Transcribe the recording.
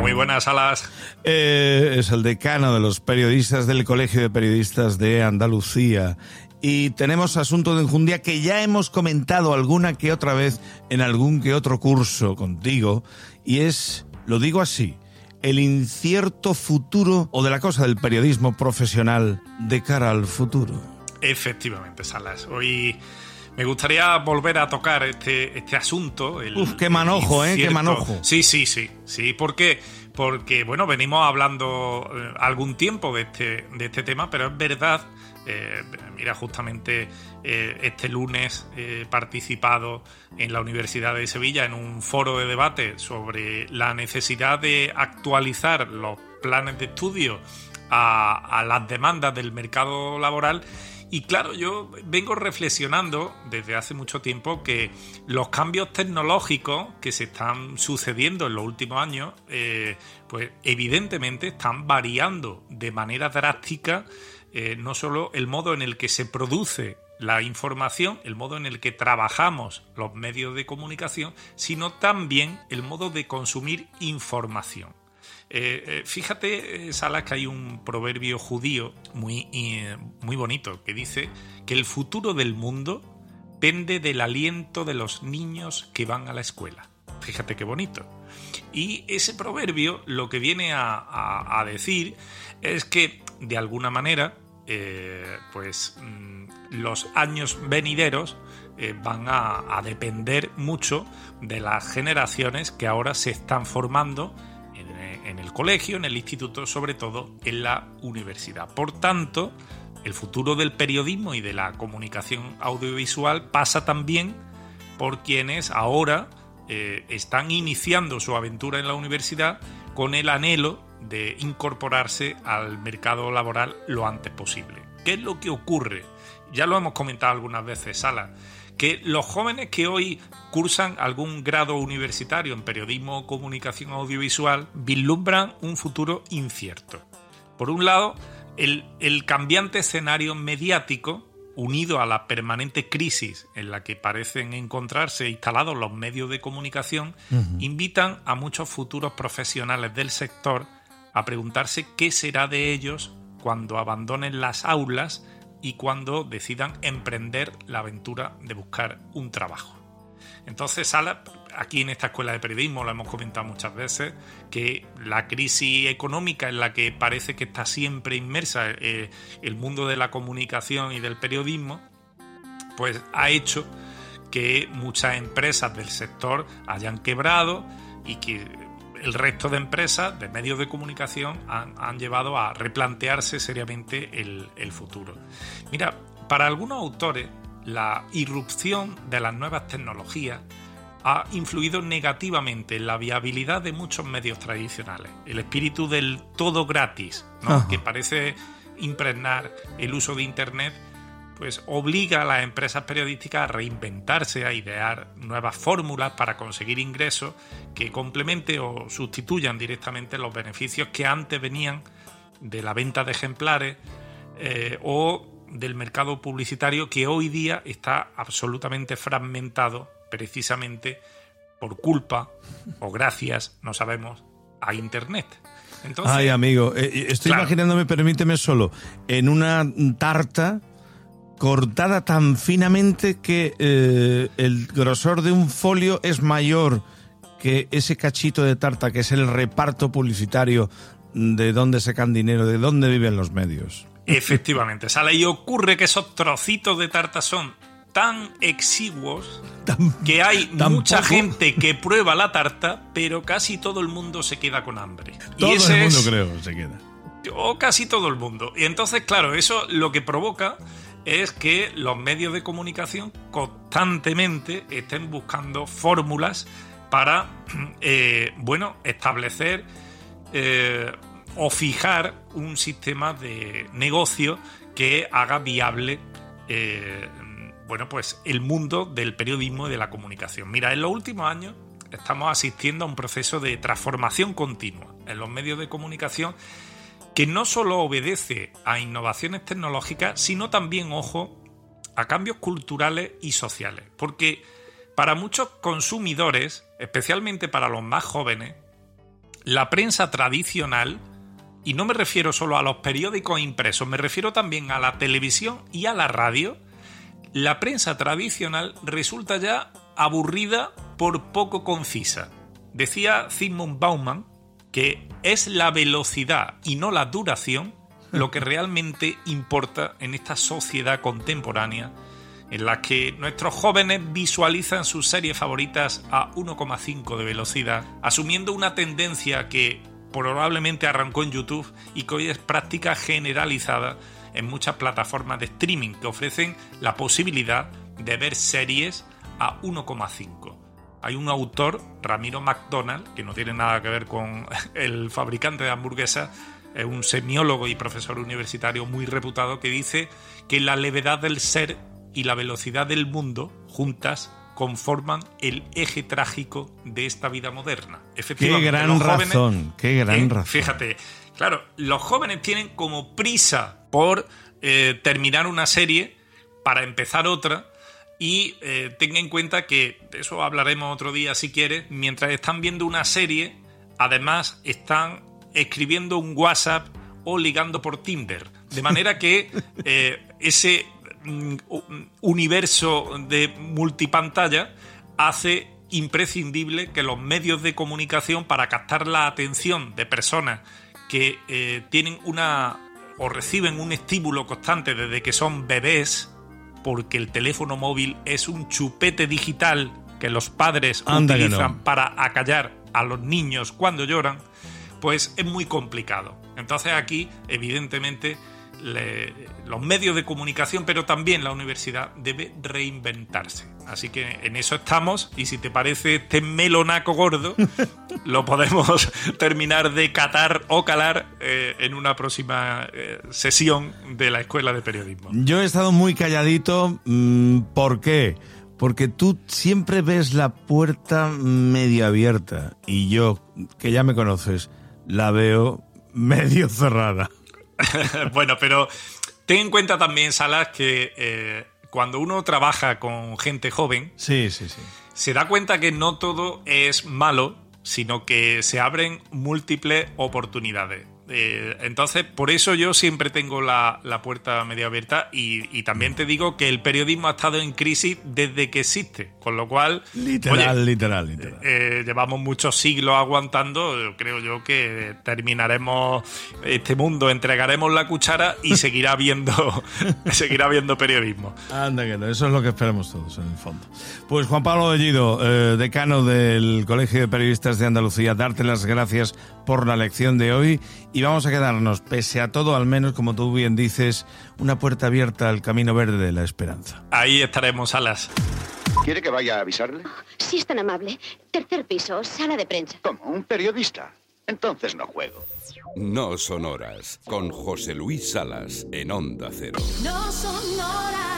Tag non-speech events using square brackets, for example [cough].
Muy buenas, Alas. Eh, es el decano de los periodistas del Colegio de Periodistas de Andalucía. Y tenemos asunto de enjundia que ya hemos comentado alguna que otra vez en algún que otro curso contigo. Y es, lo digo así, el incierto futuro o de la cosa del periodismo profesional de cara al futuro. Efectivamente, Salas. Hoy me gustaría volver a tocar este, este asunto. El, Uf, qué manojo, ¿eh? Qué manojo. Sí, sí, sí. Sí, ¿por qué? Porque, bueno, venimos hablando eh, algún tiempo de este, de este tema, pero es verdad. Eh, mira, justamente eh, este lunes he participado en la Universidad de Sevilla en un foro de debate sobre la necesidad de actualizar los planes de estudio a, a las demandas del mercado laboral y claro, yo vengo reflexionando desde hace mucho tiempo que los cambios tecnológicos que se están sucediendo en los últimos años, eh, pues evidentemente están variando de manera drástica eh, no solo el modo en el que se produce la información, el modo en el que trabajamos los medios de comunicación, sino también el modo de consumir información. Eh, eh, fíjate, eh, Salas, que hay un proverbio judío muy, muy bonito que dice que el futuro del mundo pende del aliento de los niños que van a la escuela. Fíjate qué bonito. Y ese proverbio lo que viene a, decir es que, de alguna manera, pues mm, los años venideros van a depender mucho de las generaciones que ahora se están formando en el colegio, en el instituto, sobre todo en la universidad. Por tanto, el futuro del periodismo y de la comunicación audiovisual pasa también por quienes ahora eh, están iniciando su aventura en la universidad con el anhelo de incorporarse al mercado laboral lo antes posible. ¿Qué es lo que ocurre? Ya lo hemos comentado algunas veces, Sala que los jóvenes que hoy cursan algún grado universitario en periodismo o comunicación audiovisual vislumbran un futuro incierto. Por un lado, el, cambiante escenario mediático unido a la permanente crisis en la que parecen encontrarse instalados los medios de comunicación, invitan a muchos futuros profesionales del sector a preguntarse qué será de ellos cuando abandonen las aulas y cuando decidan emprender la aventura de buscar un trabajo. Entonces, aquí en esta escuela de periodismo lo hemos comentado muchas veces, que la crisis económica en la que parece que está siempre inmersa eh, el mundo de la comunicación y del periodismo, pues ha hecho que muchas empresas del sector hayan quebrado y que el resto de empresas, de medios de comunicación, han, llevado a replantearse seriamente el, futuro. Mira, para algunos autores, la irrupción de las nuevas tecnologías ha influido negativamente en la viabilidad de muchos medios tradicionales. El espíritu del todo gratis, que parece impregnar el uso de Internet, pues obliga a las empresas periodísticas a reinventarse, a idear nuevas fórmulas para conseguir ingresos que complementen o sustituyan directamente los beneficios que antes venían de la venta de ejemplares eh, o del mercado publicitario que hoy día está absolutamente fragmentado precisamente por culpa o gracias, no sabemos, a Internet. Ay, amigo, eh, estoy imaginándome, permíteme solo, en una tarta cortada tan finamente que eh, el grosor de un folio es mayor que ese cachito de tarta que es el reparto publicitario de dónde sacan dinero, de dónde viven los medios. Efectivamente, sale y ocurre que esos trocitos de tarta son tan exiguos que hay mucha gente que prueba la tarta, pero casi todo el mundo se queda con hambre. Todo el mundo creo se queda. O casi todo el mundo. Y entonces, claro, eso lo que provoca es que los medios de comunicación constantemente estén buscando fórmulas para, [clears throat] eh, bueno, establecer eh, o fijar un sistema de negocio que haga viable, eh, bueno, pues el mundo del periodismo y de la comunicación. Mira, en los últimos años estamos asistiendo a un proceso de transformación continua en los medios de comunicación que no solo obedece a innovaciones tecnológicas, sino también, ojo, a cambios culturales y sociales. Porque para muchos consumidores, especialmente para los más jóvenes, la prensa tradicional, y no me refiero solo a los periódicos impresos, me refiero también a la televisión y a la radio, la prensa tradicional resulta ya aburrida por poco concisa. Decía Zygmunt Bauman que es la velocidad y no la duración lo que realmente importa en esta sociedad contemporánea en la que nuestros jóvenes visualizan sus series favoritas a 1,5 de velocidad, asumiendo una tendencia que probablemente arrancó en YouTube y que hoy es práctica generalizada en muchas plataformas de streaming que ofrecen la posibilidad de ver series a 1,5. Hay un autor, Ramiro McDonald, que no tiene nada que ver con [laughs] el fabricante de hamburguesas, es un semiólogo y profesor universitario muy reputado, que dice que la levedad del ser y la velocidad del mundo juntas conforman el eje trágico de esta vida moderna. Efectivamente, qué gran razón, qué gran razón. Fíjate, claro, los jóvenes tienen como prisa por eh, terminar una serie para empezar otra y eh, tenga en cuenta que, de eso hablaremos otro día si quieres, mientras están viendo una serie, además están escribiendo un WhatsApp o ligando por Tinder. De manera que [laughs] eh, ese mm, universo de multipantalla hace imprescindible que los medios de comunicación para captar la atención de personas que eh, tienen una o reciben un estímulo constante desde que son bebés, porque el teléfono móvil es un chupete digital que los padres utilizan para acallar a los niños cuando lloran, pues es muy complicado. Entonces aquí, evidentemente, los medios de comunicación, pero también la universidad debe reinventarse. Así que en eso estamos y si te parece este melonaco gordo, [laughs] lo podemos terminar de catar o calar eh, en una próxima eh, sesión de la Escuela de Periodismo. Yo he estado muy calladito. Mm, ¿Por qué? Porque tú siempre ves la puerta medio abierta y yo, que ya me conoces, la veo medio cerrada. [laughs] bueno, pero ten en cuenta también, Salas, que eh, cuando uno trabaja con gente joven, sí, sí, sí. se da cuenta que no todo es malo, sino que se abren múltiples oportunidades. Eh, entonces, por eso yo siempre tengo la, puerta medio abierta y, también te digo que el periodismo ha estado en crisis desde que existe, con lo cual... Literal, literal, literal. Eh, llevamos muchos siglos aguantando, creo yo que terminaremos este mundo, entregaremos la cuchara y [laughs] seguirá habiendo, [laughs] seguirá habiendo periodismo. Anda que no, eso es lo que esperamos todos en el fondo. Pues Juan Pablo Bellido, eh, decano del Colegio de Periodistas de Andalucía, darte las gracias por la lección de hoy y vamos a quedarnos, pese a todo, al menos como tú bien dices, una puerta abierta al camino verde de la esperanza. Ahí estaremos, Alas. ¿Quiere que vaya a avisarle? Si es tan amable. Tercer piso, sala de prensa. ¿Cómo? ¿Un periodista? Entonces no juego. No son horas, con José Luis Salas en Onda Cero. No son horas.